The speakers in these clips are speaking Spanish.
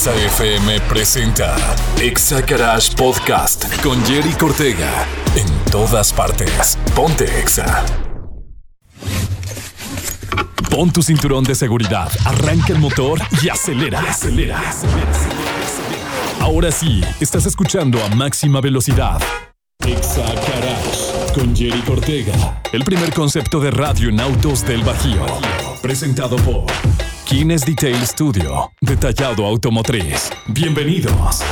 Exa FM presenta Exa Garage Podcast con Jerry Cortega. En todas partes. Ponte Exa. Pon tu cinturón de seguridad, arranca el motor y acelera. Acelera. Ahora sí, estás escuchando a máxima velocidad. Exa Garage con Jerry Cortega. El primer concepto de radio en autos del Bajío. Presentado por Kines Detail Studio. Detallado automotriz. Bienvenidos.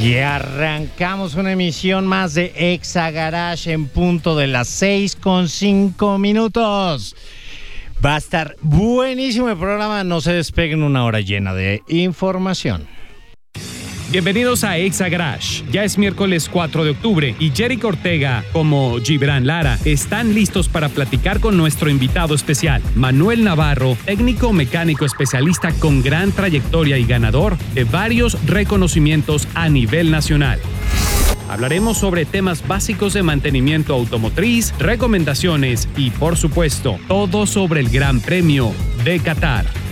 Y arrancamos una emisión más de Exa Garage en punto de las 6 con 5 minutos. Va a estar buenísimo el programa, no se despeguen una hora llena de información. Bienvenidos a Exa Garage. Ya es miércoles 4 de octubre y Jerry Ortega, como Gibran Lara, están listos para platicar con nuestro invitado especial, Manuel Navarro, técnico mecánico especialista con gran trayectoria y ganador de varios reconocimientos a nivel nacional. Hablaremos sobre temas básicos de mantenimiento automotriz, recomendaciones y, por supuesto, todo sobre el Gran Premio de Qatar.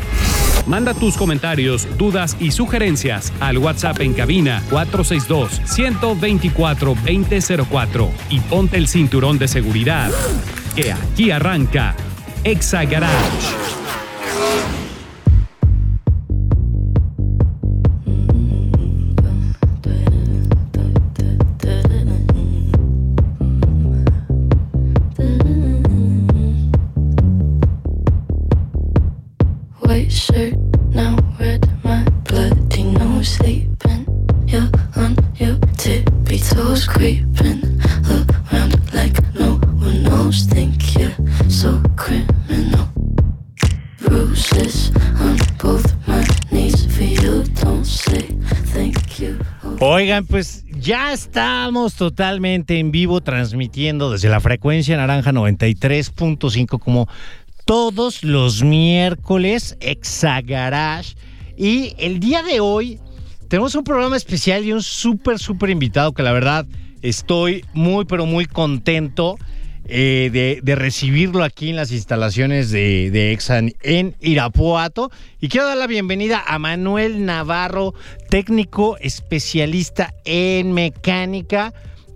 Manda tus comentarios, dudas y sugerencias al WhatsApp en cabina 462-124-2004 y ponte el cinturón de seguridad, que aquí arranca Exa Garage. Pues ya estamos totalmente en vivo transmitiendo desde la frecuencia naranja 93.5 como todos los miércoles Exa Garage. Y el día de hoy tenemos un programa especial y un súper, súper invitado que la verdad estoy muy, pero muy contento eh, de, recibirlo aquí en las instalaciones de, de en- Irapuato. Y quiero dar la bienvenida a Manuel Navarro, técnico especialista en mecánica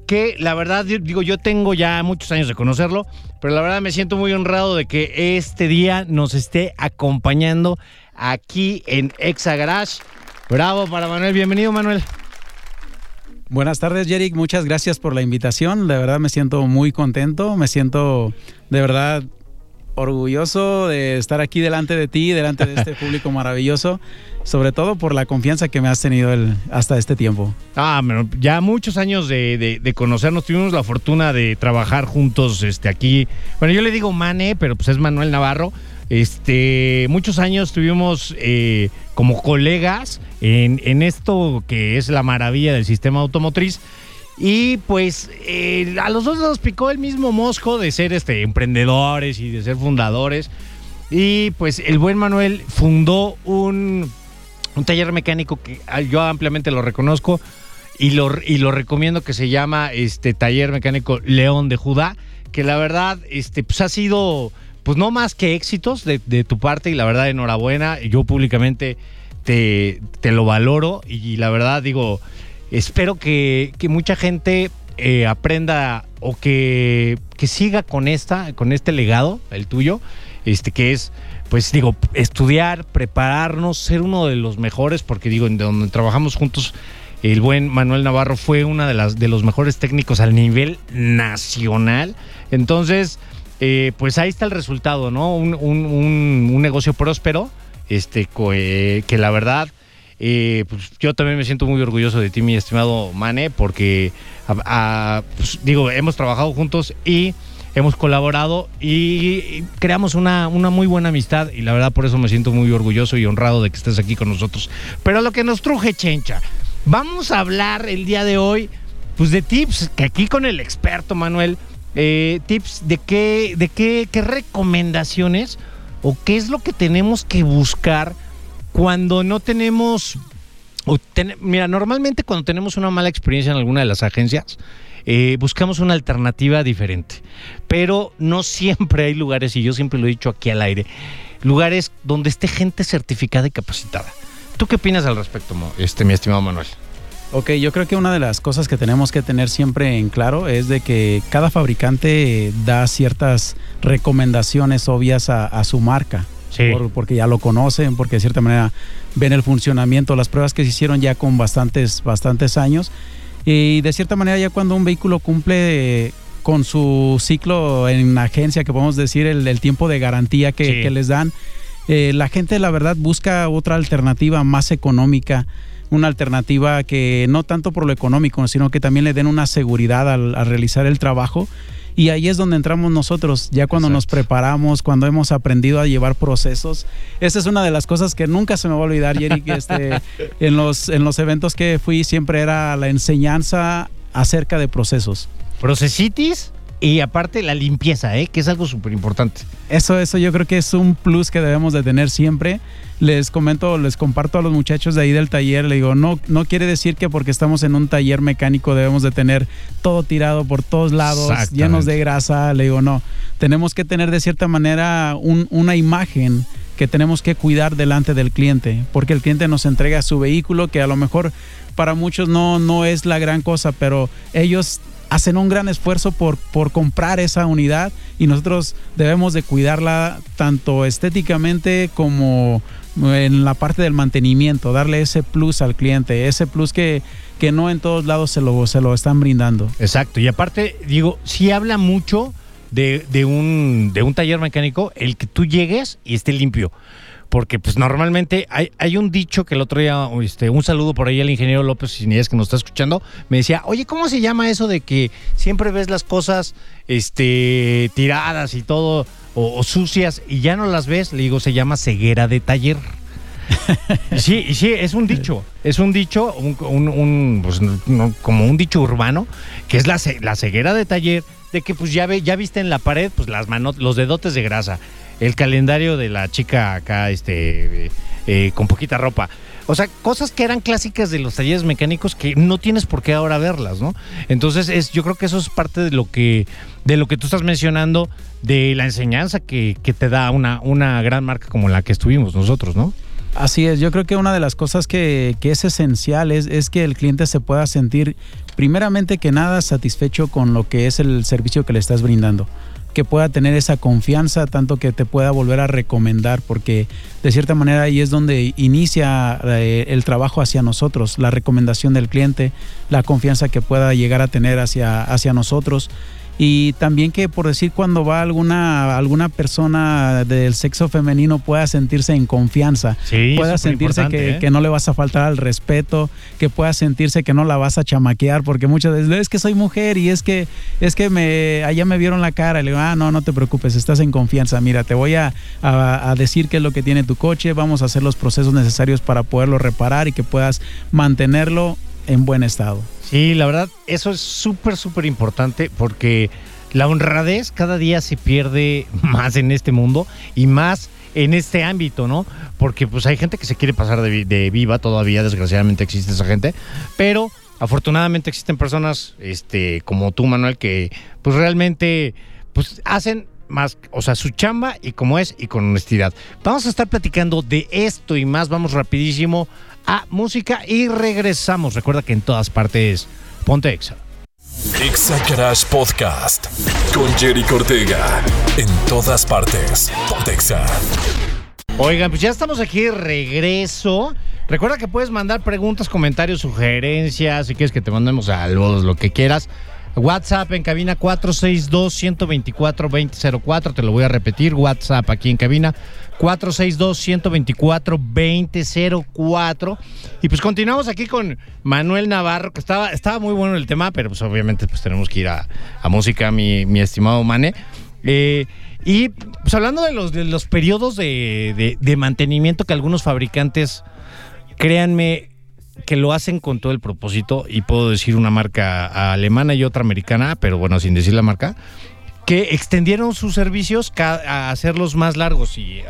que la verdad, digo, yo tengo ya muchos años de conocerlo, pero la verdad me siento muy honrado de que este día nos esté acompañando aquí en Exa Garage. Bravo para Manuel, bienvenido Manuel. Buenas tardes, Jerick. Muchas gracias por la invitación. De verdad me siento muy contento. Me siento de verdad orgulloso de estar aquí delante de ti, delante de este público maravilloso. Sobre todo por la confianza que me has tenido el- hasta este tiempo. Ah, bueno, ya muchos años de, de- de conocernos, tuvimos la fortuna de trabajar juntos este, aquí. Bueno, yo le digo Mane, pero pues es Manuel Navarro. Este, muchos años tuvimos eh, como colegas en, en esto que es la maravilla del sistema automotriz. Y pues eh, a los dos nos picó el mismo mosco de ser este, emprendedores y de ser fundadores. Y pues el buen Manuel fundó un, un taller mecánico que ah, yo ampliamente lo reconozco y lo, y lo recomiendo que se llama este Taller Mecánico León de Judá, que la verdad este, pues ha sido pues no más que éxitos de, de tu parte y la verdad enhorabuena, yo públicamente te, te lo valoro y la verdad digo, espero que, que mucha gente eh, aprenda o que, que siga con esta, con este legado, el tuyo, este que es, pues digo, estudiar, prepararnos, ser uno de los mejores, porque digo, en donde trabajamos juntos, el buen Manuel Navarro fue una de de los mejores técnicos al nivel nacional. Entonces, eh, pues ahí está el resultado, ¿no? Un, un- un- negocio próspero, este, eh, que la verdad, eh, pues yo también me siento muy orgulloso de ti, mi estimado Mane, porque, a- a- pues, digo, hemos trabajado juntos y hemos colaborado y, y creamos una, una muy buena amistad y la verdad por eso me siento muy orgulloso y honrado de que estés aquí con nosotros. Pero lo que nos truje, Chencha, vamos a hablar el día de hoy, pues de tips, que aquí con el experto Manuel, eh, tips de qué, de qué, qué recomendaciones o qué es lo que tenemos que buscar cuando no tenemos mira, normalmente cuando tenemos una mala experiencia en alguna de las agencias, eh, buscamos una alternativa diferente. Pero no siempre hay lugares, y yo siempre lo he dicho aquí al aire, lugares donde esté gente certificada y capacitada. ¿Tú qué opinas al respecto, este, mi estimado Manuel? Ok, yo creo que una de las cosas que tenemos que tener siempre en claro es de que cada fabricante da ciertas recomendaciones obvias a, a su marca. Sí. Por- porque ya lo conocen, porque de cierta manera ven el funcionamiento, las pruebas que se hicieron ya con bastantes, bastantes años. Y de cierta manera ya cuando un vehículo cumple con su ciclo en agencia, que podemos decir el, el tiempo de garantía que, Sí. que les dan, eh, la gente la verdad busca otra alternativa más económica, una alternativa que no tanto por lo económico, sino que también le den una seguridad al, al realizar el trabajo. Y ahí es donde entramos nosotros, ya cuando nos preparamos, cuando hemos aprendido a llevar procesos. Esa es una de las cosas que nunca se me va a olvidar, Jerry, que este, en, los, en los eventos que fui siempre era la enseñanza acerca de procesos. Procesitis y aparte la limpieza, ¿eh? que es algo súper importante. Eso, eso yo creo que es un plus que debemos de tener siempre. Les comento, les comparto a los muchachos de ahí del taller, le digo, no, no quiere decir que porque estamos en un taller mecánico debemos de tener todo tirado por todos lados, llenos de grasa, le digo, no, tenemos que tener de cierta manera un- una imagen que tenemos que cuidar delante del cliente, porque el cliente nos entrega su vehículo que a lo mejor para muchos no, no es la gran cosa, pero ellos hacen un gran esfuerzo por, por comprar esa unidad y nosotros debemos de cuidarla tanto estéticamente como en la parte del mantenimiento, darle ese plus al cliente, ese plus que, que no en todos lados se lo, se lo están brindando. Exacto. Y aparte, digo, sí habla mucho de, de un, de un taller mecánico el que tú llegues y esté limpio. Porque pues normalmente hay, hay un dicho que el otro día, este, un saludo por ahí al ingeniero López Inés que nos está escuchando, me decía, oye, ¿cómo se llama eso de que siempre ves las cosas este, tiradas y todo, o, sucias, y ya no las ves? Le digo, se llama ceguera de taller. Sí, sí, es un dicho, es un dicho, un, pues, como un dicho urbano, que es la, la ceguera de taller, de que pues ya ve, ya viste en la pared, pues las manos, los dedotes de grasa, el calendario de la chica acá, este, eh, eh, con poquita ropa. O sea, cosas que eran clásicas de los talleres mecánicos que no tienes por qué ahora verlas, ¿no? Entonces, es, yo creo que eso es parte de lo que, de lo que tú estás mencionando, de la enseñanza que, que te da una, una gran marca como la que estuvimos nosotros, ¿no? Así es, yo creo que una de las cosas que, que es esencial es, es que el cliente se pueda sentir primeramente que nada satisfecho con lo que es el servicio que le estás brindando, que pueda tener esa confianza, tanto que te pueda volver a recomendar, porque de cierta manera ahí es donde inicia eh, el trabajo hacia nosotros, la recomendación del cliente, la confianza que pueda llegar a tener hacia, hacia nosotros. Y también que por decir cuando va alguna, alguna persona del sexo femenino pueda sentirse en confianza, Sí, pueda sentirse que, ¿eh? que no le vas a faltar al respeto, que pueda sentirse que no la vas a chamaquear, porque muchas veces es que soy mujer y es que es que me allá me vieron la cara, y le digo, ah, no, no te preocupes, estás en confianza, mira, te voy a, a- a decir qué es lo que tiene tu coche, vamos a hacer los procesos necesarios para poderlo reparar y que puedas mantenerlo en buen estado. Sí, la verdad, eso es súper, súper importante porque la honradez cada día se pierde más en este mundo y más en este ámbito, ¿no? Porque pues hay gente que se quiere pasar de, de viva todavía, desgraciadamente existe esa gente, pero afortunadamente existen personas este, como tú, Manuel, que pues realmente pues hacen más, o sea, su chamba y como es y con honestidad. Vamos a estar platicando de esto y más, vamos rapidísimo a música y regresamos. Recuerda que en todas partes ponte exa. Exa Crash Podcast con Jerry Cortega. En todas partes. Pontexa. Oigan, pues ya estamos aquí de regreso. Recuerda que puedes mandar preguntas, comentarios, sugerencias, si quieres que te mandemos saludos, lo que quieras. WhatsApp en cabina 462-124-2004. Te lo voy a repetir. WhatsApp aquí en cabina 462-124-2004. Y pues continuamos aquí con Manuel Navarro, que estaba, estaba muy bueno el tema, pero pues obviamente pues tenemos que ir a, a música, mi, estimado Mane. Eh, y pues hablando de los, de los periodos de- de mantenimiento que algunos fabricantes, créanme que lo hacen con todo el propósito, y puedo decir una marca alemana y otra americana, pero bueno, sin decir la marca, que extendieron sus servicios a hacerlos más largos y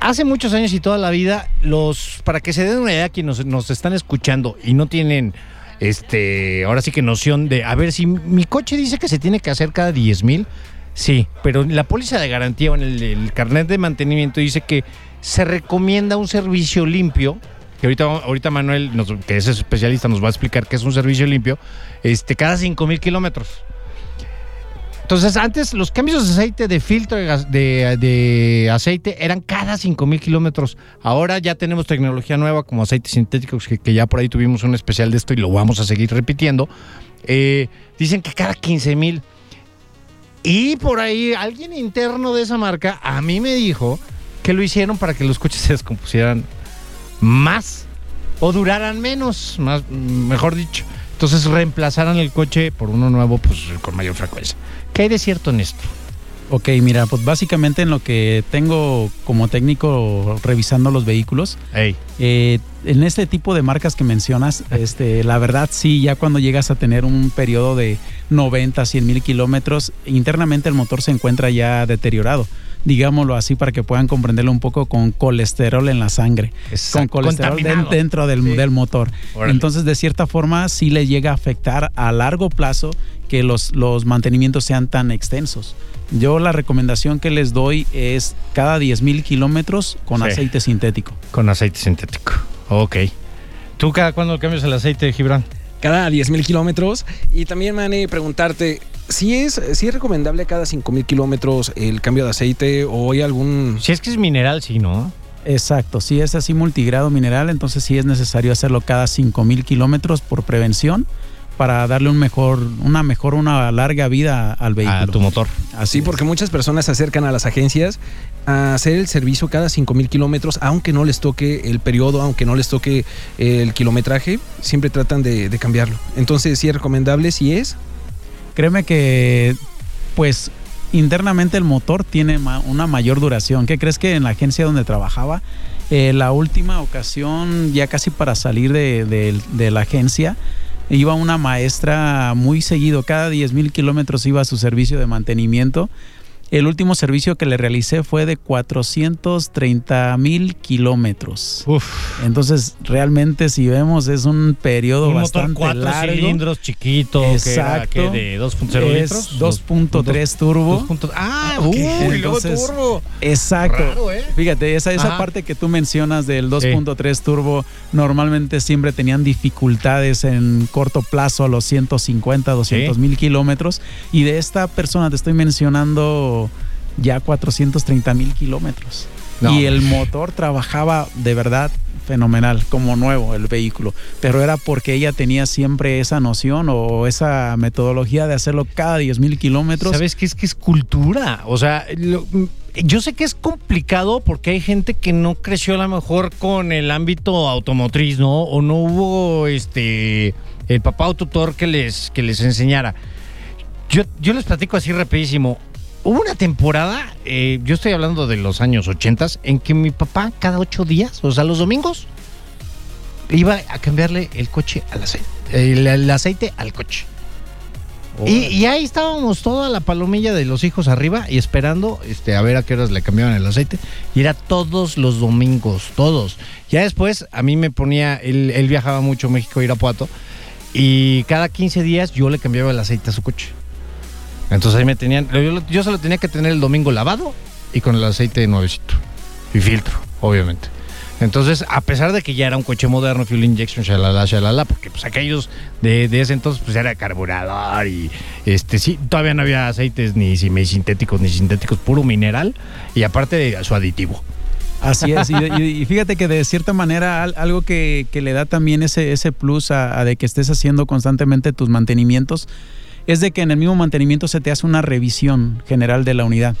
hace muchos años y toda la vida, los para que se den una idea quienes nos, nos están escuchando y no tienen este, ahora sí que noción de, a ver, si mi coche dice que se tiene que hacer cada 10 mil, sí, pero la póliza de garantía o en el, el carnet de mantenimiento dice que se recomienda un servicio limpio, que ahorita, ahorita Manuel, nos- que es especialista, nos va a explicar qué es un servicio limpio, este, cada 5 mil kilómetros. Entonces, antes los cambios de aceite de filtro de, de- aceite eran cada 5 mil kilómetros. Ahora ya tenemos tecnología nueva como aceites sintéticos, que, ya por ahí tuvimos un especial de esto y lo vamos a seguir repitiendo. Eh, dicen que cada 15 mil. Y por ahí alguien interno de esa marca a mí me dijo que lo hicieron para que los coches se descompusieran más o duraran menos, más, mejor dicho. Entonces reemplazaran el coche por uno nuevo pues, con mayor frecuencia. ¿Qué hay de cierto en esto? Ok, mira, pues básicamente en lo que tengo como técnico revisando los vehículos, eh, en este tipo de marcas que mencionas, este, la verdad sí, ya cuando llegas a tener un periodo de 90, 100 mil kilómetros, internamente el motor se encuentra ya deteriorado. Digámoslo así para que puedan comprenderlo un poco con colesterol en la sangre, Exacto, con colesterol dentro del, Sí. del motor. Órale. Entonces, de cierta forma, sí le llega a afectar a largo plazo que los, los mantenimientos sean tan extensos. Yo la recomendación que les doy es cada 10 mil kilómetros con Sí. aceite sintético. con aceite sintético. Ok. ¿Tú cada cuándo cambias el aceite, Gibran? cada 10.000 kilómetros. Y también, Mane, preguntarte, si es, si es recomendable cada 5.000 kilómetros el cambio de aceite o hay algún... Si es que es mineral, sí, ¿no? Exacto, si es así multigrado mineral, entonces sí es necesario hacerlo cada 5000 kilómetros por prevención para darle un mejor, una mejor, una larga vida al vehículo. A tu motor. Así Sí, porque muchas personas se acercan a las agencias a hacer el servicio cada 5.000 kilómetros, aunque no les toque el periodo, aunque no les toque el kilometraje, siempre tratan de, de cambiarlo. Entonces, sí es recomendable, si es. Créeme que, pues, internamente el motor tiene una mayor duración. ¿Qué crees que en la agencia donde trabajaba, eh, la última ocasión, ya casi para salir de, de- de la agencia, iba una maestra muy seguido, cada 10 mil kilómetros iba a su servicio de mantenimiento. El último servicio que le realicé fue de 430 mil kilómetros. Uf. Entonces, realmente, si vemos, es un periodo Un motor bastante cuatro largo. cilindros chiquito, que era, Exacto. ¿qué? de 2.0 Es litros. 2.3 turbo. Ah, Ok. uy, y luego Entonces, turbo. Exacto. Raro, ¿eh? Fíjate, esa, esa Ajá. parte que tú mencionas del 2.3 turbo, normalmente siempre tenían dificultades en corto plazo a los 150, 200 mil kilómetros. Y de esta persona te estoy mencionando ya 430 mil kilómetros. No, y el motor trabajaba de verdad fenomenal, como nuevo el vehículo. Pero era porque ella tenía siempre esa noción o esa metodología de hacerlo cada 10 mil kilómetros. ¿Sabes qué es que es cultura? O sea, lo- yo sé que es complicado porque hay gente que no creció a lo mejor con el ámbito automotriz, ¿no? O no hubo este el papá o tutor que les, que les enseñara. Yo, yo les platico así rapidísimo. Hubo una temporada, eh, yo estoy hablando de los años 80, en que mi papá cada ocho días, o sea, los domingos, iba a cambiarle el coche al aceite, el, el aceite al coche. Y, y ahí estábamos toda la palomilla de los hijos arriba y esperando este, a ver a qué horas le cambiaban el aceite. Y era todos los domingos, todos. Ya después a mí me ponía, él, él viajaba mucho a México, a Irapuato, y cada 15 días yo le cambiaba el aceite a su coche. Entonces ahí me tenían, yo, lo- yo solo tenía que tener el domingo lavado y con el aceite nuevecito. Y filtro, obviamente. Entonces, a pesar de que ya era un coche moderno, fuel injection, shalala, shalala, porque pues aquellos de, de ese entonces pues era carburador y este sí, todavía no había aceites ni sintéticos ni sintéticos, puro mineral y aparte de su aditivo. Así es, y, fíjate que de cierta manera al- algo que, que le da también ese, ese plus a, a de que estés haciendo constantemente tus mantenimientos es de que en el mismo mantenimiento se te hace una revisión general de la unidad.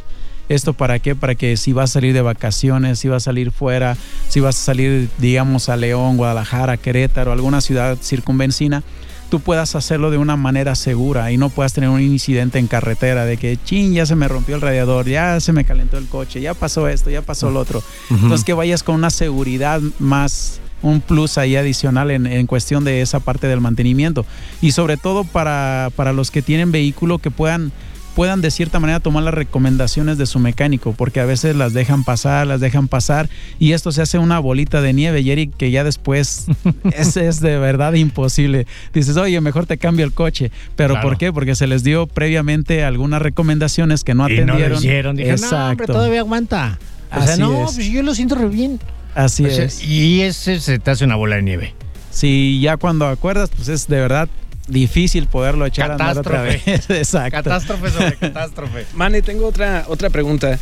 ¿Esto para qué? Para que si vas a salir de vacaciones, si vas a salir fuera, si vas a salir, digamos, a León, Guadalajara, Querétaro, alguna ciudad circunvencina, tú puedas hacerlo de una manera segura y no puedas tener un incidente en carretera de que, chin, ya se me rompió el radiador, ya se me calentó el coche, ya pasó esto, ya pasó lo otro. Entonces que vayas con una seguridad más, un plus ahí adicional en, en cuestión de esa parte del mantenimiento. Y sobre todo para, para los que tienen vehículo que puedan puedan de cierta manera tomar las recomendaciones de su mecánico, porque a veces las dejan pasar, las dejan pasar y esto se hace una bolita de nieve, Jerry, que ya después es, es de verdad imposible. Dices, oye, mejor te cambio el coche, pero Claro. ¿por qué? Porque se les dio previamente algunas recomendaciones que no Y no atendieron. lo hicieron. Dije, no, hombre, todavía aguanta. O sea, Así no, es. pues yo lo siento re bien. Así O sea, es. y ese se te hace una bola de nieve. Si ya cuando acuerdas, pues es de verdad difícil poderlo echar a andar otra vez. Catástrofe. Exacto. Catástrofe sobre catástrofe. Mane, tengo otra, otra pregunta.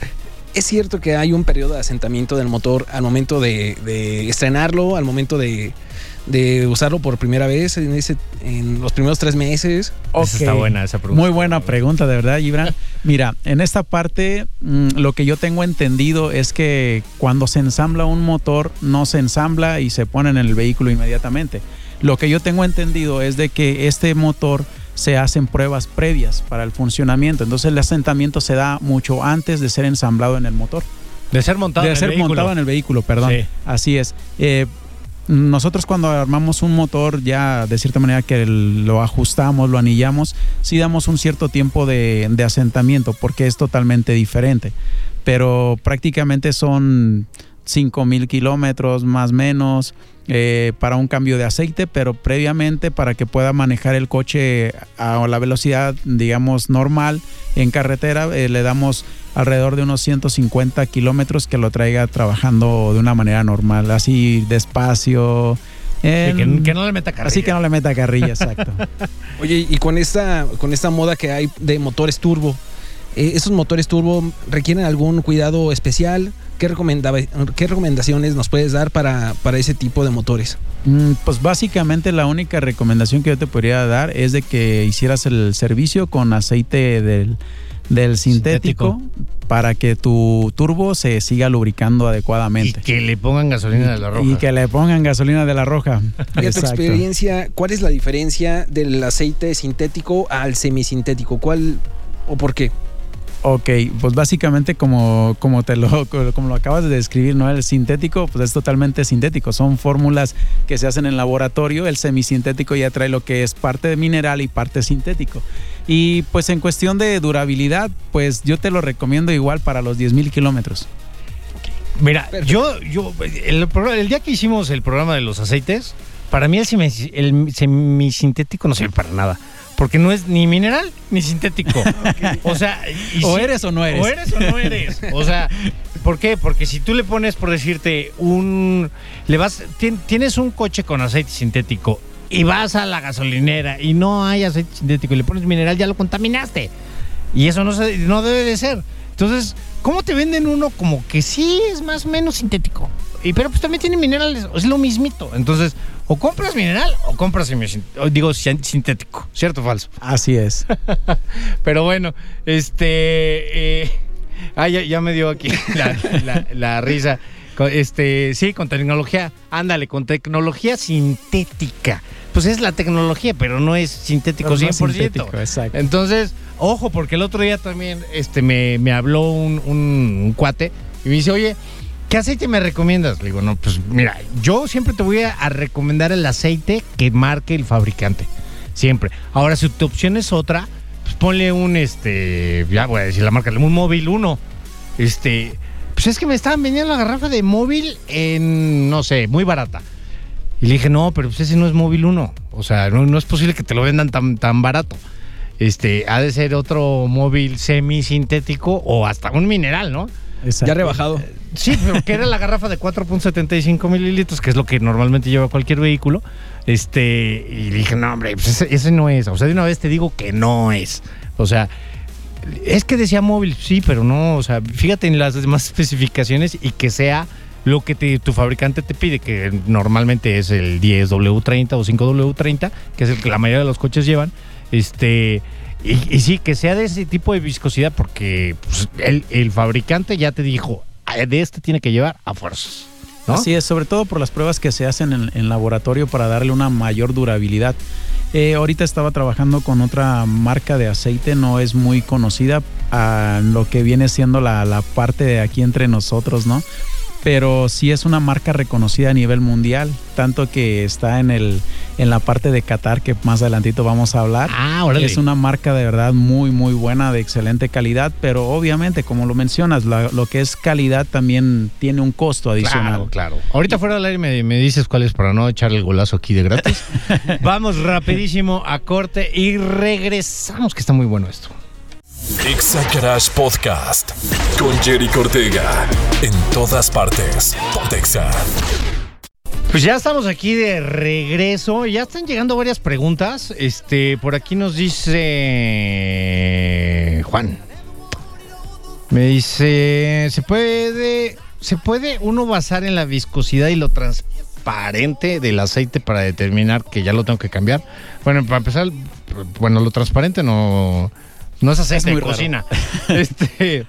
¿Es cierto que hay un periodo de asentamiento del motor al momento de, de estrenarlo, al momento de, de usarlo por primera vez, en, ese, en los primeros tres meses? Ok. Esa está buena esa pregunta. Muy buena pregunta, de verdad, Gibran. Mira, en esta parte mm, lo que yo tengo entendido es que cuando se ensambla un motor, no se ensambla y se pone en el vehículo inmediatamente. Lo que yo tengo entendido es de que este motor se hacen pruebas previas para el funcionamiento. Entonces el asentamiento se da mucho antes de ser ensamblado en el motor. De ser montado de en el ser vehículo. montado en el vehículo, perdón. Sí. Así es. Eh, nosotros cuando armamos un motor ya de cierta manera que lo ajustamos, lo anillamos, sí damos un cierto tiempo de, de asentamiento porque es totalmente diferente. Pero prácticamente son 5 mil kilómetros más o menos eh, para un cambio de aceite, pero previamente para que pueda manejar el coche a la velocidad, digamos, normal en carretera, eh, le damos alrededor de unos 150 kilómetros que lo traiga trabajando de una manera normal, así despacio. Sí, en- que, que no le meta carrilla. Así que no le meta carrilla, exacto. Oye, y con esta, con esta moda que hay de motores turbo, eh, ¿esos motores turbo requieren algún cuidado especial? ¿Qué, recomendaba- qué recomendaciones nos puedes dar para, para ese tipo de motores? Mm, Pues básicamente la única recomendación que yo te podría dar es de que hicieras el servicio con aceite del, del sintético, para que tu turbo se siga lubricando Y adecuadamente. que le pongan gasolina de la roja. Y que le pongan gasolina de la roja. Y a tu experiencia, ¿cuál es la diferencia del aceite sintético al semisintético? ¿Cuál o por qué? Ok, pues básicamente como, como te lo, como lo acabas de describir, ¿no? El sintético, pues es totalmente sintético. Son fórmulas que se hacen en laboratorio. El semisintético ya trae lo que es parte mineral y parte sintético. Y pues en cuestión de durabilidad, pues yo te lo recomiendo igual para los 10.000 kilómetros. Mira, Perfecto. yo, yo, el día que hicimos el programa de los aceites, para mí el, semi- el semisintético no sirve para nada. Porque no es ni mineral ni sintético. O sea, y O si- eres o no eres. O eres o no eres. O sea, ¿por qué? Porque si tú le pones, por decirte, un. Le vas. tien- tienes un coche con aceite sintético y vas a la gasolinera y no hay aceite sintético y le pones mineral, ya lo contaminaste. Y eso no, se, no debe de ser. Entonces, ¿cómo te venden uno como que sí es más o menos sintético? Y pero pues también tiene minerales, es lo mismito. Entonces, o compras mineral o compras digo sin- sintético, ¿cierto o falso? Así es. Pero bueno, este. eh, ah, ya, ya me dio aquí la, la- la risa. Este, sí, con tecnología. Ándale, con tecnología sintética. Pues es la tecnología, pero no es sintético no 100%. es sintético, exacto. Entonces, ojo, porque el otro día también este, me, me habló un, un- un cuate y me dice, oye, ¿qué aceite me recomiendas? Le digo, no, pues mira, yo siempre te voy a, a recomendar el aceite que marque el fabricante. Siempre. Ahora, si tu opción es otra, pues ponle un, este, ya voy a decir la marca, un móvil 1. Este, pues es que me estaban vendiendo la garrafa de móvil en, no sé, muy barata. Y le dije, no, pero pues ese no es móvil 1. O sea, no, no es posible que te lo vendan tan, tan barato. Este, ha de ser otro móvil semi-sintético o hasta un mineral, ¿no? Exacto. Ya rebajado. Sí, pero que era la garrafa de 4.75 mililitros, que es lo que normalmente lleva cualquier vehículo. Este, y dije, no, hombre, pues ese, no es. O sea, de una vez te digo que no es. O sea, es que decía móvil, sí, pero no. O sea, fíjate en las demás especificaciones y que sea lo que tu fabricante te pide, que normalmente es el 10W30 o 5W30, que es el que la mayoría de los coches llevan. Este. Y, sí, que sea de ese tipo de viscosidad, porque pues, el, fabricante ya te dijo, "Ah, de este tiene que llevar a fuerzas. Así es, sobre todo por las pruebas que se hacen en, laboratorio para darle una mayor durabilidad. Eh, ahorita estaba trabajando con otra marca de aceite, no es muy conocida a lo que viene siendo la, la parte de aquí entre nosotros, ¿no? Pero sí es una marca reconocida a nivel mundial, tanto que está en el en la parte de Qatar que más adelantito vamos a hablar. Ah. Es una marca de verdad muy muy buena, de excelente calidad, pero obviamente como lo mencionas, la- lo que es calidad también tiene un costo adicional. Claro, claro. Ahorita fuera del aire me, me dices cuál es para no echarle el golazo aquí de gratis. Vamos rapidísimo a corte y regresamos, que está muy bueno esto. Exa Garage Podcast con Jerry Cortega. En todas partes. Pontexa. Pues ya estamos aquí de regreso. Ya están llegando varias preguntas. Este, por aquí nos dice Juan. Me dice, ¿se puede se puede uno basar en la viscosidad y lo transparente del aceite para determinar que ya lo tengo que cambiar? Bueno, para empezar, bueno, lo transparente no no es aceite de raro. cocina. Este,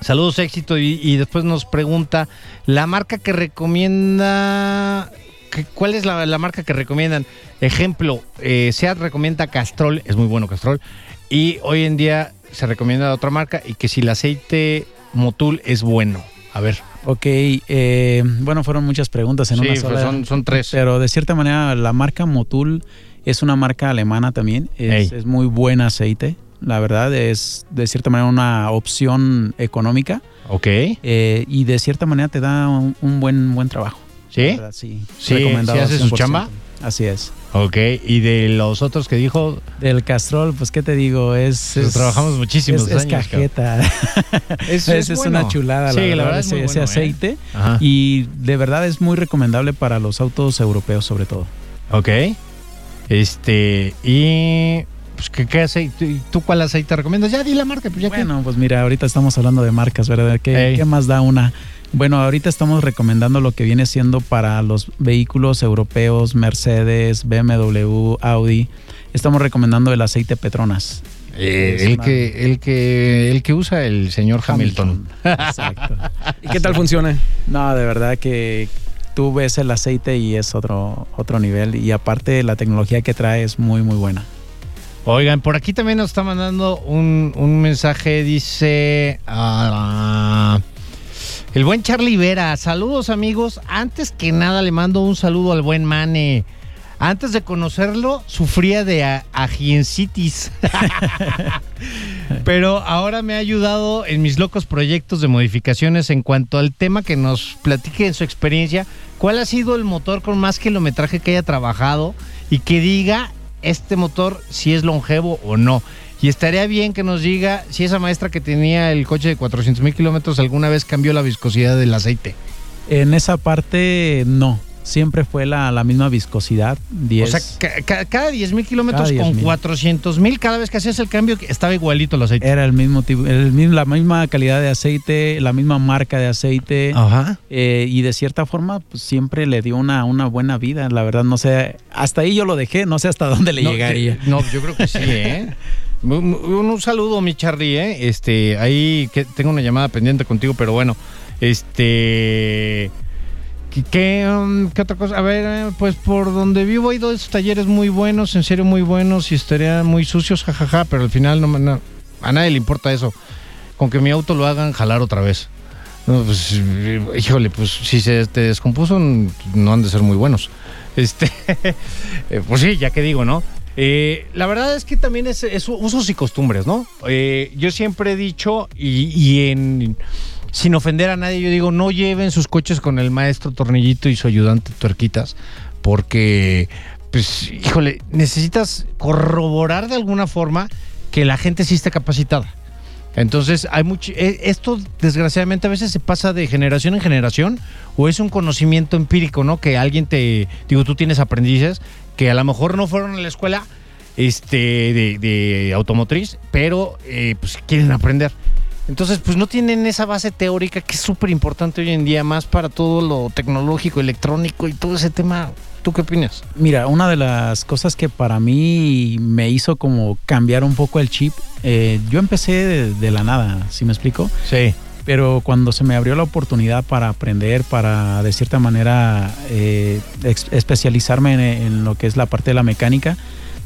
Saludos, éxito. Y, y después nos pregunta la marca que recomienda. que- ¿Cuál es la, la marca que recomiendan? Ejemplo, eh, SEAT recomienda Castrol, es muy bueno Castrol. Y hoy en día se recomienda otra marca y que si el aceite Motul es bueno. A ver. Ok, eh, bueno, fueron muchas preguntas en Sí, una pues sola. son- son tres. Pero de cierta manera, la marca Motul es una marca alemana también. Es, es muy buen aceite. La verdad, es de cierta manera una opción económica Ok. eh, y de cierta manera te da un, un buen, buen trabajo. ¿Sí? Verdad, sí. Sí, Recomendado ¿sí hace su 100%. chamba? Así es. Ok. Y de los otros que dijo, Del Castrol, pues, ¿qué te digo? Es. Pues es- trabajamos muchísimos es, es años, cajeta. es, Es, es bueno. una chulada, Sí, la, verdad, es ese, ese bueno, ¿eh? aceite. Ajá. Y de verdad es muy recomendable para los autos europeos, sobre todo. Ok. Este, y. Pues, ¿qué, qué aceite? ¿Y ¿Tú cuál aceite recomiendas? Ya di la marca, pues ya que- Bueno, pues mira, ahorita estamos hablando de marcas, ¿verdad? ¿Qué, más da una? Bueno, ahorita estamos recomendando lo que viene siendo para los vehículos europeos, Mercedes, BMW, Audi. Estamos recomendando el aceite Petronas. Eh, el, una- que, el, que, el que usa el señor Hamilton. Exacto. ¿Y qué tal funciona? No, de verdad que tú ves el aceite y es otro, otro nivel. Y aparte la tecnología que trae es muy, muy buena. Oigan, por aquí también nos está mandando un, mensaje, dice... ah, el buen Charlie Vera, saludos amigos. Antes que nada le mando un saludo al buen Mane. Antes de conocerlo, sufría de agiencitis. Pero ahora me ha ayudado en mis locos proyectos de modificaciones en cuanto al tema que nos platique en su experiencia. ¿Cuál ha sido el motor con más kilometraje que haya trabajado? Y que diga este motor si es longevo o no. Y estaría bien que nos diga si esa maestra que tenía el coche de 400 mil kilómetros alguna vez cambió la viscosidad del aceite. En esa parte, no. Siempre fue la, la misma viscosidad. 10. O sea, ca- ca- cada 10 mil kilómetros con 10,000. 400 mil, cada vez que hacías el cambio estaba igualito el aceite. Era el mismo tipo, el mismo, la misma calidad de aceite, la misma marca de aceite. Ajá. eh, y de cierta forma, pues siempre le dio una, una buena vida. La verdad, no sé. Hasta ahí yo lo dejé, no sé hasta dónde le no, llegaría. eh, No, yo creo que sí, ¿eh? Un, un- un saludo, mi Charlie, ¿eh? Este, ahí que tengo una llamada pendiente contigo, pero bueno, este... ¿Qué, qué, um, qué otra cosa? A ver, eh, pues por donde vivo hay dos talleres muy buenos, en serio muy buenos y estarían muy sucios, jajaja, pero al final no, no- a nadie le importa eso. Con que mi auto lo hagan jalar otra vez. Pues, eh, híjole, pues si se te descompuso, no han de ser muy buenos. Este, eh, pues sí, ya que digo, ¿no? La verdad es que también es, usos y costumbres, ¿no? Yo siempre he dicho, y, y en, sin ofender a nadie, yo digo, no lleven sus coches con el maestro Tornillito y su ayudante Tuerquitas, porque, pues, híjole, necesitas corroborar de alguna forma que la gente sí esté capacitada. Entonces, hay mucho. eh, Esto, desgraciadamente, a veces se pasa de generación en generación, o es un conocimiento empírico, ¿no? Que alguien te. Digo, tú tienes aprendices que a lo mejor no fueron a la escuela este, de, de automotriz, pero eh, pues quieren aprender. Entonces, pues no tienen esa base teórica que es súper importante hoy en día, más para todo lo tecnológico, electrónico y todo ese tema. ¿Tú qué opinas? Mira, una de las cosas que para mí me hizo como cambiar un poco el chip, eh, yo empecé de, de la nada, ¿sí me explico? Sí. Pero cuando se me abrió la oportunidad para aprender, para de cierta manera eh, especializarme en, en lo que es la parte de la mecánica,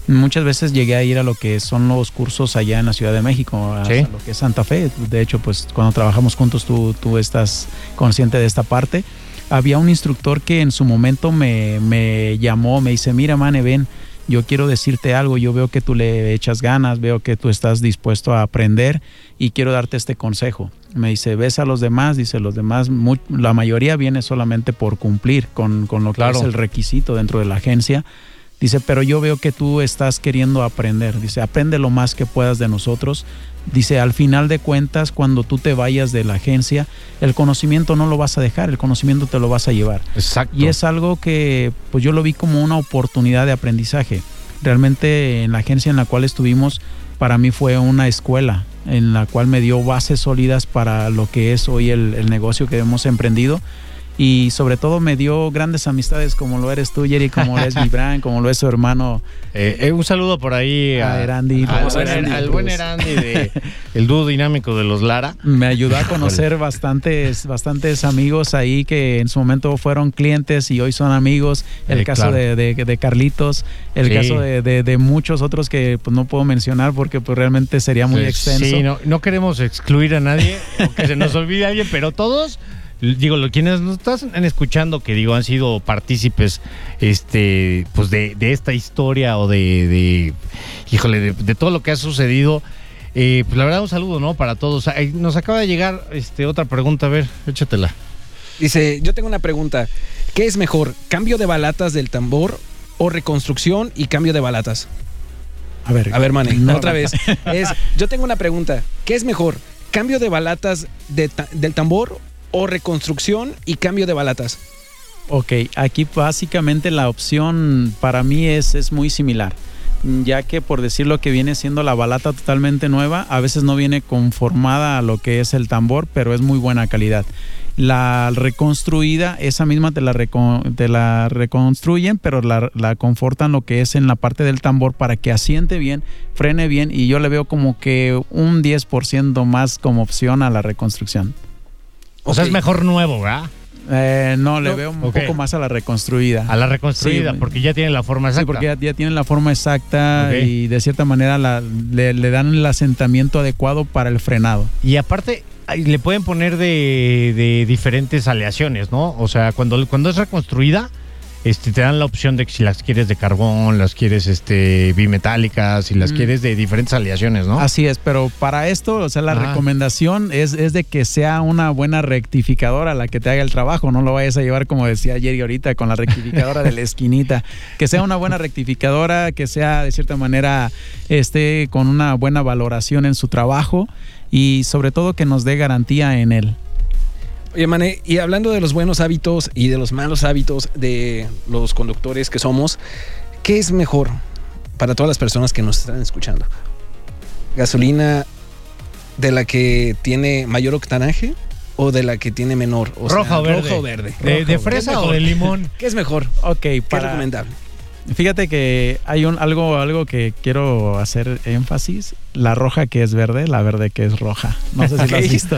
Muchas veces llegué a ir a lo que son los cursos allá en la Ciudad de México, a Sí. lo que es Santa Fe. De hecho, pues cuando trabajamos juntos tú, tú estás consciente de esta parte. Había un instructor que en su momento me, me llamó, me dice, mira, Mane, ven, yo quiero decirte algo, yo veo que tú le echas ganas, veo que tú estás dispuesto a aprender y quiero darte este consejo. Me dice, ves a los demás, dice, los demás, mu- la mayoría viene solamente por cumplir con, con lo que Claro. es el requisito dentro de la agencia. Dice, pero yo veo que tú estás queriendo aprender. Dice, aprende lo más que puedas de nosotros. Dice, al final de cuentas, cuando tú te vayas de la agencia, el conocimiento no lo vas a dejar, el conocimiento te lo vas a llevar. Exacto. Y es algo que pues yo lo vi como una oportunidad de aprendizaje. Realmente en la agencia en la cual estuvimos, para mí fue una escuela en la cual me dio bases sólidas para lo que es hoy el, el negocio que hemos emprendido. Y sobre todo me dio grandes amistades como lo eres tú, Jerry, como lo es Vibran, como lo es su hermano Eh, eh, un saludo por ahí A Erandi. a buen, Erandi al Cruz. buen Erandi de el dúo dinámico de los Lara. me ayudó a conocer bastantes, bastantes amigos ahí que en su momento fueron clientes y hoy son amigos. El Eh, caso claro. de, de- de Carlitos, el Sí. caso de, muchos otros que pues, no puedo mencionar porque pues, realmente sería muy extenso. Sí, no, no queremos excluir a nadie, o que se nos olvide alguien, pero todos, digo, quienes nos están escuchando, que digo, han sido partícipes este, pues de, de esta historia o de, de híjole, de, de todo lo que ha sucedido. eh, pues la verdad, un saludo, ¿no? Para todos. Ay, Nos acaba de llegar este, otra pregunta, a ver, échatela. Dice, yo tengo una pregunta. ¿Qué es mejor, cambio de balatas del tambor o reconstrucción y cambio de balatas? A ver, A ver, Mane, No. otra vez. Es, yo tengo una pregunta. ¿Qué es mejor, cambio de balatas de ta- del tambor o reconstrucción y cambio de balatas? Ok, aquí básicamente la opción para mí es, es muy similar, ya que por decir lo que viene siendo la balata totalmente nueva, a veces no viene conformada a lo que es el tambor, pero es muy buena calidad. La reconstruida, esa misma te la, recon- te la reconstruyen, pero la, la confortan lo que es en la parte del tambor para que asiente bien, frene bien y yo le veo como que un 10% más como opción a la reconstrucción. O sea, es mejor nuevo, ¿verdad? Eh, no, le No, veo un poco más a la reconstruida. A la reconstruida, Sí, porque ya tiene la forma Sí, exacta. porque ya, ya tienen la forma exacta y de cierta manera la- le, le dan el asentamiento adecuado para el frenado. Y aparte, le pueden poner de, de diferentes aleaciones, ¿no? O sea, cuando, cuando es reconstruida, este, te dan la opción de que si las quieres de carbón, las quieres este, bimetálicas, si las Mm. quieres de diferentes aleaciones, ¿no? Así es, pero para esto, o sea, la Ajá. recomendación es, es de que sea una buena rectificadora la que te haga el trabajo, no lo vayas a llevar como decía Jerry ahorita con la rectificadora de la esquinita, que sea una buena rectificadora, que sea de cierta manera esté con una buena valoración en su trabajo y sobre todo que nos dé garantía en él. Oye, Mane, y hablando de los buenos hábitos y de los malos hábitos de los conductores que somos, ¿qué es mejor para todas las personas que nos están escuchando? ¿Gasolina de la que tiene mayor octanaje o de la que tiene menor? O sea, Roja o verde. Roja o verde. ¿De, Roja de o fresa verde. o de limón? ¿Qué es mejor? Ok, ¿Qué es para, recomendable? Fíjate que hay un algo algo que quiero hacer énfasis, la roja que es verde, la verde que es roja. No sé si lo has visto.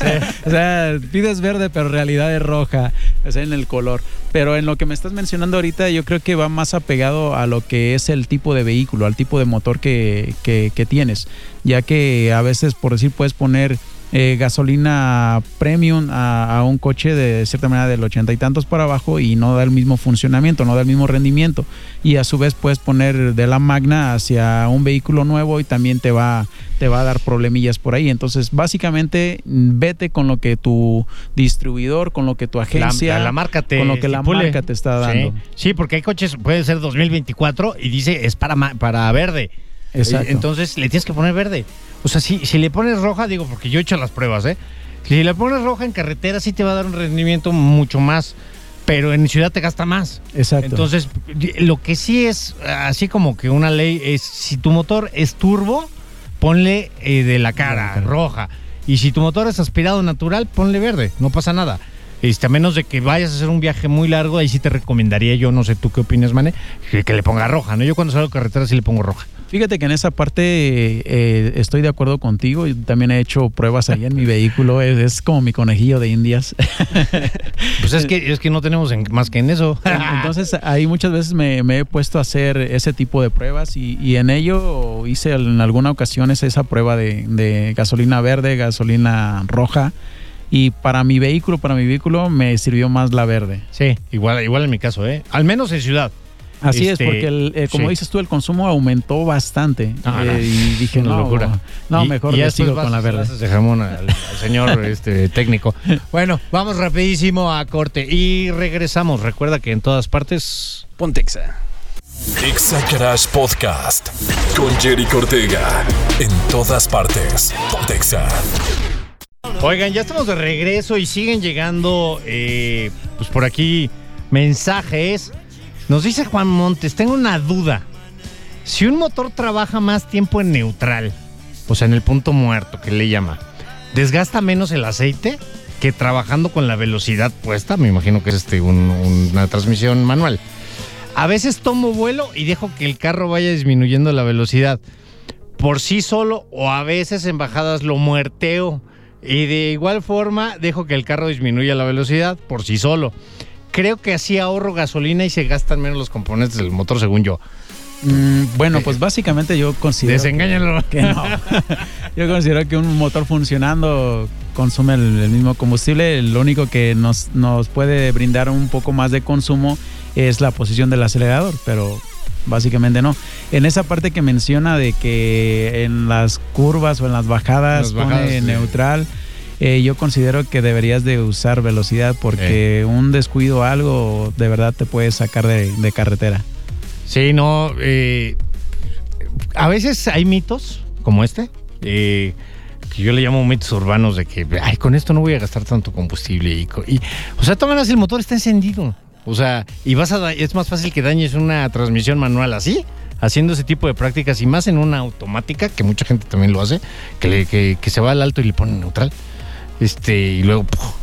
o sea, pides verde, pero en realidad es roja, o sea, en el color. Pero en lo que me estás mencionando ahorita, yo creo que va más apegado a lo que es el tipo de vehículo, al tipo de motor que, que- que tienes. Ya que a veces, por decir, puedes poner eh, gasolina premium a, a un coche de cierta manera del ochenta y tantos para abajo y no da el mismo funcionamiento, no da el mismo rendimiento. Y a su vez puedes poner de la magna hacia un vehículo nuevo y también te va, te va a dar problemillas por ahí. Entonces, básicamente, vete con lo que tu distribuidor, con lo que tu agencia, la, la marca te con lo que la marca te está dando. Sí, Sí, porque hay coches, puede ser 2024 y dice es para, para verde. Exacto. Entonces le tienes que poner verde. O sea, si, si le pones roja, digo, porque yo he hecho las pruebas, ¿eh? Si le pones roja en carretera, sí te va a dar un rendimiento mucho más, pero en ciudad te gasta más. Exacto. Entonces, lo que sí es así como que una ley es, si tu motor es turbo, ponle eh, de la cara, cara. roja. Y si tu motor es aspirado natural, ponle verde, no pasa nada. Este, a menos de que vayas a hacer un viaje muy largo, ahí sí te recomendaría yo, no sé tú qué opinas, Mane, que, le ponga roja, ¿no? Yo cuando salgo a carretera sí le pongo roja. Fíjate que en esa parte eh, estoy de acuerdo contigo. Yo también he hecho pruebas ahí en mi vehículo. Es, es como mi conejillo de indias. Pues es que, es que no tenemos en- más que en eso. Entonces ahí muchas veces me, me he puesto a hacer ese tipo de pruebas y, y en ello hice en alguna ocasión esa- esa prueba de, de gasolina verde, gasolina roja. Y para mi vehículo, para mi vehículo me sirvió más la verde. Sí, igual, igual en mi caso, ¿eh? Al menos en ciudad. Así Este, es, porque el, eh, como sí. dices tú, el consumo aumentó bastante. Ah, Eh, y dije, una no, locura. no, Y- mejor y ya sigo vas- con la verde. de jamón al, al señor este, técnico. Bueno, vamos rapidísimo a corte y regresamos. Recuerda que en todas partes... Pontexa. Exa Crash Podcast con Jerry Cortega. En todas partes. Pontexa. Oigan, ya estamos de regreso y siguen llegando, eh, pues por aquí, mensajes. Nos dice Juan Montes, tengo una duda. Si un motor trabaja más tiempo en neutral, o sea, en el punto muerto que le llama, ¿desgasta menos el aceite que trabajando con la velocidad puesta? Me imagino que es este un- una transmisión manual. A veces tomo vuelo y dejo que el carro vaya disminuyendo la velocidad por sí solo o a veces en bajadas lo muerteo. Y de igual forma dejo que el carro disminuya la velocidad por sí solo. Creo que así ahorro gasolina y se gastan menos los componentes del motor según yo. Mm, bueno, pues básicamente yo considero... Desengáñalo. que no. Yo considero que un motor funcionando consume el, el mismo combustible. Lo único que nos, nos puede brindar un poco más de consumo es la posición del acelerador, pero básicamente no. En esa parte que menciona de que en las curvas o en las bajadas, Las bajadas, pone sí. neutral. eh, yo considero que deberías de usar velocidad porque un descuido o algo de verdad te puede sacar de, de carretera. Sí, no. eh, a veces hay mitos como este, eh, que yo le llamo mitos urbanos de que, ay, con esto no voy a gastar tanto combustible. Y, y- o sea, toman el motor está encendido. O sea, y vas a es más fácil que dañes una transmisión manual así, haciendo ese tipo de prácticas y más en una automática, que mucha gente también lo hace, que, le- que, que se va al alto y le ponen neutral. Este, y luego, ¡puf!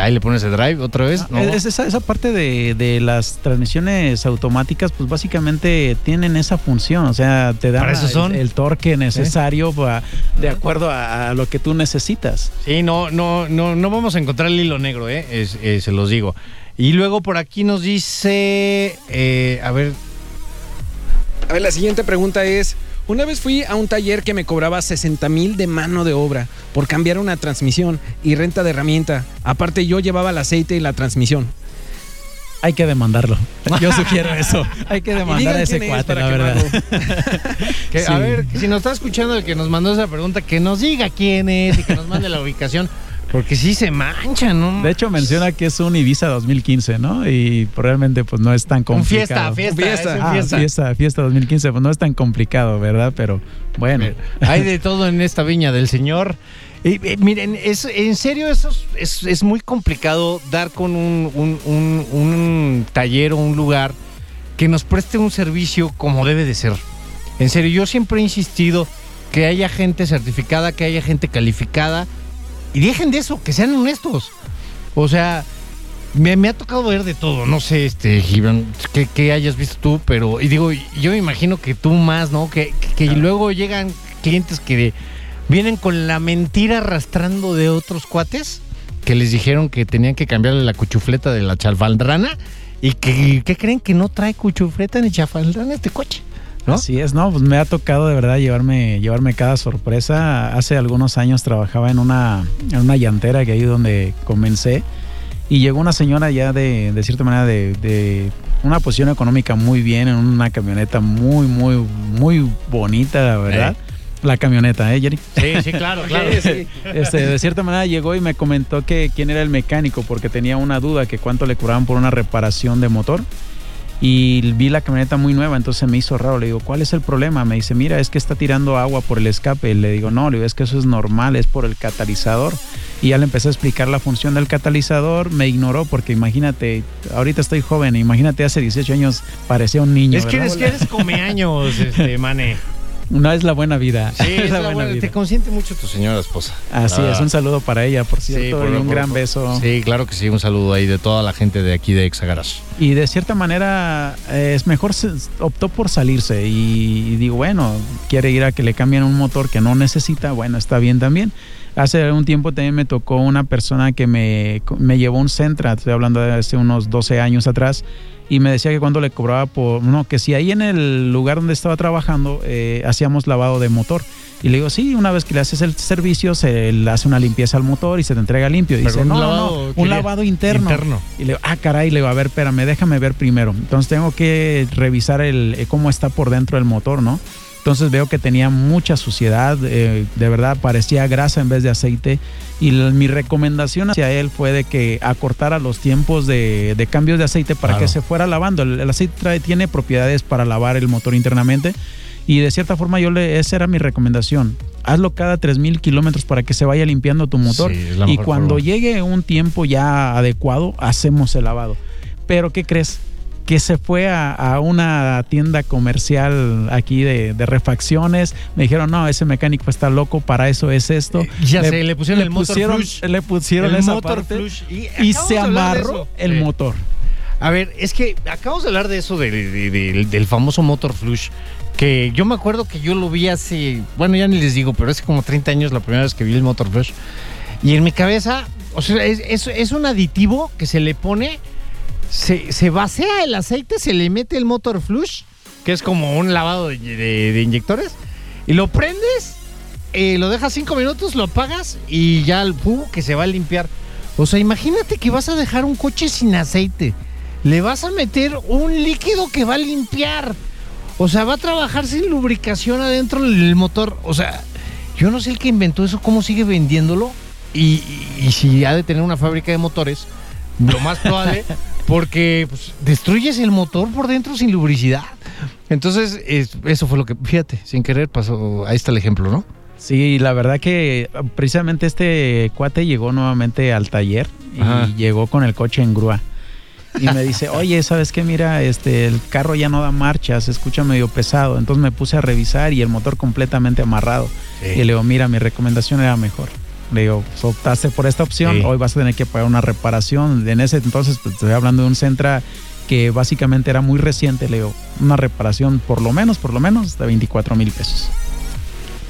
ahí le pones el drive otra vez. ¿no? Es esa, esa parte de, de las transmisiones automáticas, pues básicamente tienen esa función, o sea, te dan el- son. El, torque necesario pa- de acuerdo a, a lo que tú necesitas. Sí, no, no, no, no vamos a encontrar el hilo negro, ¿eh? Es- eh, se los digo. Y luego por aquí nos dice, eh, a ver, A ver, la siguiente pregunta es, una vez fui a un taller que me cobraba 60 mil de mano de obra por cambiar una transmisión y renta de herramienta. Aparte yo llevaba el aceite y la transmisión. Hay que demandarlo. Yo sugiero eso. Hay que demandar a ese es cuate, la verdad. que, Sí. a ver, si nos está escuchando el que nos mandó esa pregunta, que nos diga quién es y que nos mande la ubicación, porque sí se mancha, ¿no? De hecho, menciona que es un Ibiza 2015, ¿no? Y realmente pues no es tan un complicado. fiesta, fiesta, Fiesta. es un Ah, fiesta. fiesta, fiesta 2015, pues no es tan complicado, ¿verdad? Pero bueno. Hay de todo en esta viña del señor. Y, eh, miren, es, en serio, eso es, es- es muy complicado dar con un, un- un- un taller o un lugar que nos preste un servicio como debe de ser. En serio, yo siempre he insistido que haya gente certificada, que haya gente calificada. Y dejen de eso, que sean honestos. O sea, me, me ha tocado ver de todo. No sé, este, Gibran, que, que hayas visto tú, pero. Y digo, yo me imagino que tú más, ¿no? Que, que luego llegan clientes que vienen con la mentira arrastrando de otros cuates que les dijeron que tenían que cambiarle la cuchufleta de la chalfandrana y que, que creen que no trae cuchufleta ni chafaldrana este coche. ¿No? Así es, no, pues me ha tocado de verdad llevarme, llevarme cada sorpresa. Hace algunos años trabajaba en una, en una llantera que ahí donde comencé. Y llegó una señora ya de, de cierta manera de, de una posición económica muy bien, en una camioneta muy, muy, muy bonita, la verdad. La camioneta, ¿eh, Jerry? Sí, sí, claro, claro. Este, de cierta manera llegó y me comentó que quién era el mecánico porque tenía una duda que cuánto le cobraban por una reparación de motor. Y vi la camioneta muy nueva, entonces me hizo raro. Le digo, ¿cuál es el problema? Me dice, mira, es que está tirando agua por el escape. Le digo, no, le digo, es que eso es normal, es por el catalizador. Y ya le empecé a explicar la función del catalizador. Me ignoró porque imagínate, ahorita estoy joven, imagínate hace 18 años parecía un niño. Es que, ¿verdad? es que eres come años, este, mane. No es la buena vida. Sí, es la buena buena- vida. te consiente mucho tu señora esposa. Así es, un saludo para ella, por cierto, por- y un por- gran por- beso. Sí, claro que sí, un saludo ahí de toda la gente de aquí de Exagaras. Y de cierta manera eh, es mejor, se- optó por salirse y, y digo, bueno, quiere ir a que le cambien un motor que no necesita, bueno, está bien también. Hace un tiempo también me tocó una persona que me, me llevó un Centra, estoy hablando de hace unos 12 años atrás, y me decía que cuando le cobraba por, no, que si ahí en el lugar donde estaba trabajando eh, hacíamos lavado de motor. Y le digo, sí, una vez que le haces el servicio, se le hace una limpieza al motor y se te entrega limpio. Y Pero dice, no, no, lavado, no, un lavado interno. interno. Y le digo, ah, caray, le digo, a ver, espérame, déjame ver primero. Entonces tengo que revisar el, eh, cómo está por dentro el motor, ¿no? Entonces veo que tenía mucha suciedad, eh, de verdad parecía grasa en vez de aceite. Y mi recomendación hacia él fue de que acortara los tiempos de, de cambios de aceite para Claro. que se fuera lavando. El, el aceite trae- tiene propiedades para lavar el motor internamente. Y de cierta forma yo le, esa era mi recomendación. Hazlo cada 3.000 kilómetros para que se vaya limpiando tu motor. Sí, y cuando forma. llegue un tiempo ya adecuado, hacemos el lavado. Pero ¿qué crees? Que se fue a, a una tienda comercial aquí de, de refacciones. Me dijeron, no, ese mecánico está loco, para eso es esto. Ya sé, le pusieron el motor pusieron, flush. Le pusieron El esa motor parte flush. Y, se amarró el Sí. motor. A ver, es que acabamos de hablar de eso, de- de- de- del, del famoso motor flush, que yo me acuerdo que yo lo vi hace, bueno, ya ni les digo, pero hace como 30 años la primera vez que vi el motor flush. Y en mi cabeza, o sea, es, es- es un aditivo que se le pone, se, se vacía el aceite, se le mete el motor flush, que es como un lavado de, inyectores, y lo prendes, eh, lo dejas 5 minutos, lo apagas y ya el pum, que se va a limpiar. O sea, imagínate que vas a dejar un coche sin aceite. Le vas a meter un líquido que va a limpiar. O sea, va a trabajar sin lubricación adentro del motor. O sea, yo no sé el que inventó eso, cómo sigue vendiéndolo. Y- y si ha de tener una fábrica de motores, lo más probable, porque pues, destruyes el motor por dentro sin lubricidad. Entonces, es- eso fue lo que, fíjate, sin querer pasó. Ahí está el ejemplo, ¿no? Sí, la verdad que ah, precisamente este cuate llegó nuevamente al taller y llegó con el coche en grúa. Y me dice, oye, ¿sabes qué? Mira, este, el carro ya no da marcha, se escucha medio pesado. Entonces me puse a revisar y el motor completamente amarrado. Y le digo, mira, mi recomendación era mejor. Le digo, pues, optaste por esta opción, Sí. hoy vas a tener que pagar una reparación. En ese entonces, pues, estoy hablando de un Centra que básicamente era muy reciente. Le digo, una reparación por lo menos, por lo menos, de 24 mil pesos.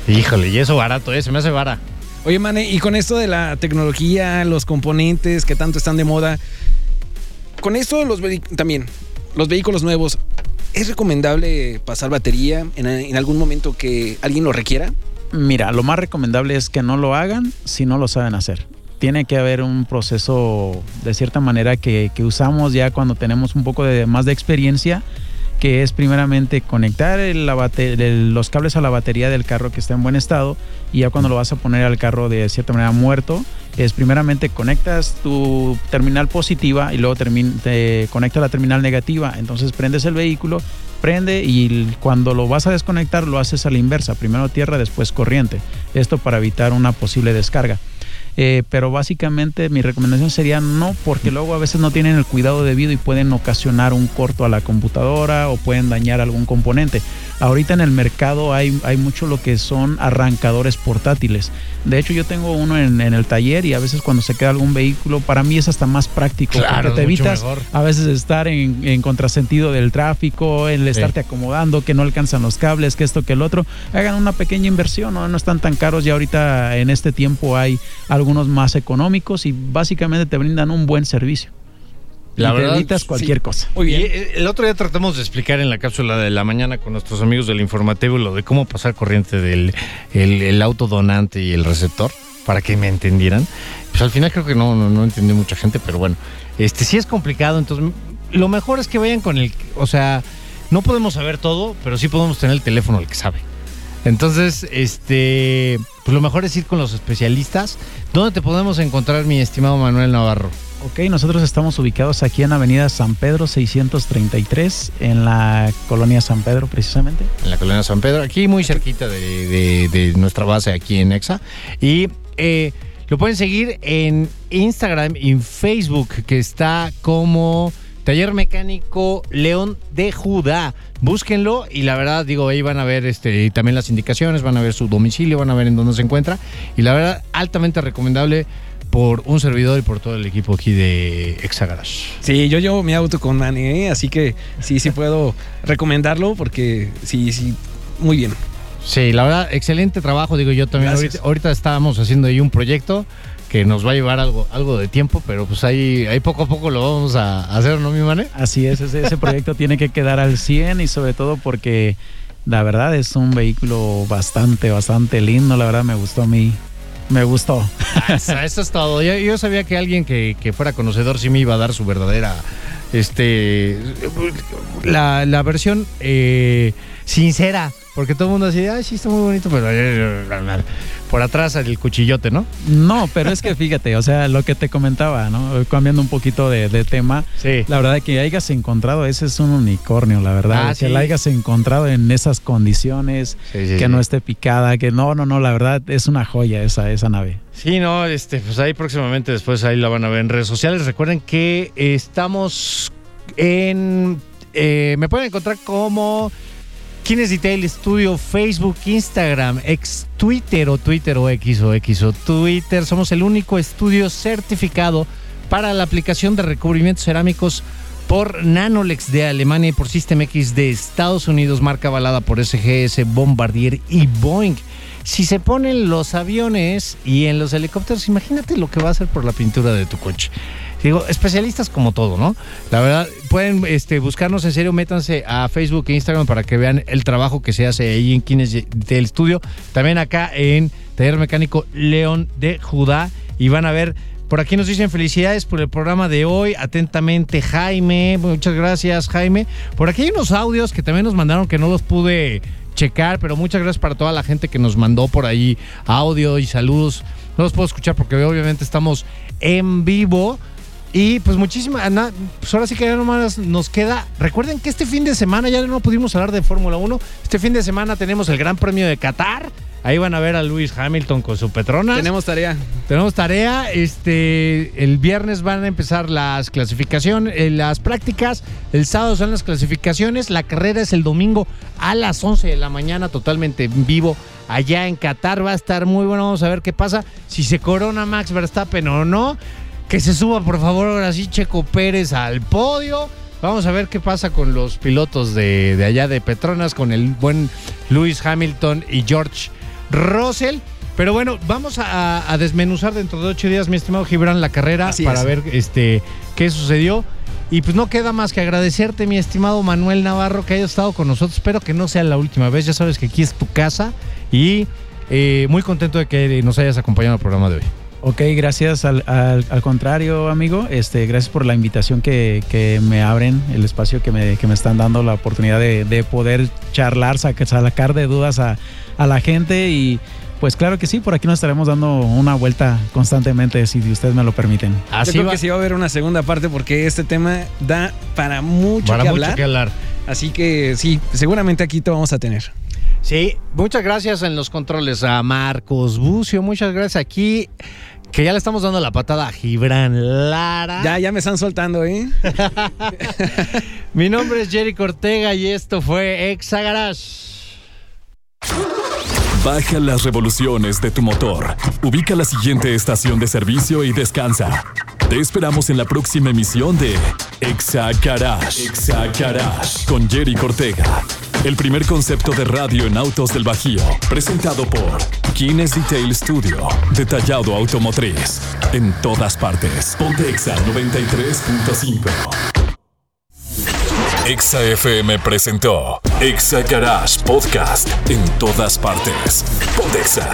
Híjole, y eso barato, ¿eh? Se me hace vara. Oye, Mane, y con esto de la tecnología, los componentes que tanto están de moda, con esto los también, los vehículos nuevos, ¿es recomendable pasar batería en, en algún momento que alguien lo requiera? Mira, lo más recomendable es que no lo hagan si no lo saben hacer. Tiene que haber un proceso de cierta manera que, usamos ya cuando tenemos un poco de más de experiencia, que es primeramente conectar los cables a la batería del carro que está en buen estado y ya cuando lo vas a poner al carro de cierta manera muerto, es primeramente conectas tu terminal positiva y luego te conecta la terminal negativa, entonces prendes el vehículo, prende y cuando lo vas a desconectar lo haces a la inversa, primero tierra, después corriente, esto para evitar una posible descarga. Eh, pero básicamente mi recomendación sería no, porque luego a veces no tienen el cuidado debido y pueden ocasionar un corto a la computadora o pueden dañar algún componente. Ahorita en el mercado hay, hay mucho lo que son arrancadores portátiles. De hecho, yo tengo uno en, en el taller y a veces cuando se queda algún vehículo, para mí es hasta más práctico Claro, porque te evitas mejor. a veces estar en, en contrasentido del tráfico, el estarte acomodando, que no alcanzan los cables, que esto, que el otro. Hagan una pequeña inversión, ¿no? no están tan caros. Ya ahorita en este tiempo hay algunos más económicos y básicamente te brindan un buen servicio. La y te verdad, evitas sí. cualquier cosa. Muy bien. Y eh, el otro día tratamos de explicar en la cápsula de la mañana con nuestros amigos del informativo lo de cómo pasar corriente del el, el auto donante y el receptor para que me entendieran. Pues al final creo que no, no, no entendió mucha gente, pero bueno, este sí es complicado, entonces lo mejor es que vayan con el, o sea, no podemos saber todo, pero sí podemos tener el teléfono al que sabe. Entonces, este, pues lo mejor es ir con los especialistas. ¿Dónde te podemos encontrar, mi estimado Manuel Navarro? Ok, nosotros estamos ubicados aquí en Avenida San Pedro 633, en la colonia San Pedro precisamente. en la colonia San Pedro, aquí muy cerquita de, nuestra base aquí en Exa. Y eh, lo pueden seguir en Instagram y en Facebook, que está como Taller Mecánico León de Judá. Búsquenlo y la verdad, digo, ahí van a ver este, también las indicaciones, van a ver su domicilio, van a ver en dónde se encuentra. Y la verdad, altamente recomendable por un servidor y por todo el equipo aquí de Exagarage. Sí, yo llevo mi auto con Manny, ¿eh? así que sí, sí puedo recomendarlo porque sí, sí, muy bien. Sí, la verdad, excelente trabajo, digo yo también. Ahorita, ahorita estábamos haciendo ahí un proyecto que nos va a llevar algo, algo de tiempo, pero pues ahí, ahí poco a poco lo vamos a hacer, ¿no, mi mane? Así es, ese, ese proyecto tiene que quedar al 100 y sobre todo porque la verdad es un vehículo bastante, bastante lindo. La verdad me gustó a mí. Me gustó. Eso, eso es todo. Yo, yo sabía que alguien que, que fuera conocedor sí me iba a dar su verdadera, este, la, la versión eh, sincera, porque todo el mundo decía, ay, sí, está muy bonito, pero eh, por atrás el cuchillote, ¿no? No, pero es que fíjate, o sea, lo que te comentaba, ¿no? Cambiando un poquito de, de tema. Sí. La verdad que hayas encontrado, ese es un unicornio, la verdad. Ah, que sí. la hayas encontrado en esas condiciones, Sí, sí, que no esté picada, que no, no, no, la verdad es una joya esa, esa nave. Sí, no, este, pues ahí próximamente después ahí la van a ver en redes sociales. Recuerden que estamos en. eh, me pueden encontrar como Kines Detail Studio, Facebook, Instagram, ex Twitter o Twitter o X o X o Twitter. Somos el único estudio certificado para la aplicación de recubrimientos cerámicos por Nanolex de Alemania y por System X de Estados Unidos, marca avalada por SGS, Bombardier y Boeing. Si se ponen los aviones y en los helicópteros, imagínate lo que va a hacer por la pintura de tu coche. Digo, especialistas como todo, ¿no? La verdad, pueden este, buscarnos en serio, métanse a Facebook e Instagram para que vean el trabajo que se hace ahí en Kines del estudio. También acá en Taller Mecánico León de Judá. Y van a ver, por aquí nos dicen felicidades por el programa de hoy. Atentamente, Jaime. Muchas gracias, Jaime. Por aquí hay unos audios que también nos mandaron que no los pude checar, pero muchas gracias para toda la gente que nos mandó por ahí audio y saludos. No los puedo escuchar porque obviamente estamos en vivo. Y pues muchísimas, na- pues ahora sí que ya nomás nos queda. Recuerden que este fin de semana ya no pudimos hablar de Fórmula 1. Este fin de semana tenemos el Gran Premio de Qatar. Ahí van a ver a Lewis Hamilton con su Petronas. Tenemos tarea. Tenemos tarea. Este, el viernes van a empezar las clasificaciones, eh, las prácticas. El sábado son las clasificaciones. La carrera es el domingo a las 11 de la mañana, totalmente en vivo. Allá en Qatar va a estar muy bueno. Vamos a ver qué pasa. Si se corona Max Verstappen o no. Que se suba, por favor, ahora sí, Checo Pérez al podio. Vamos a ver qué pasa con los pilotos de, de allá de Petronas, con el buen Lewis Hamilton y George Russell. Pero bueno, vamos a, a desmenuzar dentro de ocho días, mi estimado Gibran, la carrera Así para es. ver este qué sucedió. Y pues no queda más que agradecerte, mi estimado Manuel Navarro, que hayas estado con nosotros. Espero que no sea la última vez. Ya sabes que aquí es tu casa. Y eh, muy contento de que nos hayas acompañado al programa de hoy. Ok, gracias. Al, al- al contrario, amigo, este, gracias por la invitación que, que me abren, el espacio que me, que me están dando, la oportunidad de, de poder charlar, saca- sacar de dudas a, a la gente y pues claro que sí, por aquí nos estaremos dando una vuelta constantemente, si ustedes me lo permiten. Así Yo creo va. que sí va a haber una segunda parte porque este tema da para mucho para que mucho hablar. que hablar. Así que sí, seguramente aquí te vamos a tener. Sí, muchas gracias en los controles a Marcos Bucio, muchas gracias aquí, que ya le estamos dando la patada a Gibran Lara. Ya, ya me están soltando, ¿eh? Mi nombre es Jerry Cortega y esto fue Exa Garage. Baja las revoluciones de tu motor. Ubica la siguiente estación de servicio y descansa. Te esperamos en la próxima emisión de Exa Garage. Exa Garage con Jerry Cortega. El primer concepto de radio en autos del Bajío. Presentado por Kines Detail Studio. Detallado automotriz. En todas partes. Ponte Exa 93.5. Exa FM presentó Exa Garage Podcast en todas partes. Pontexa.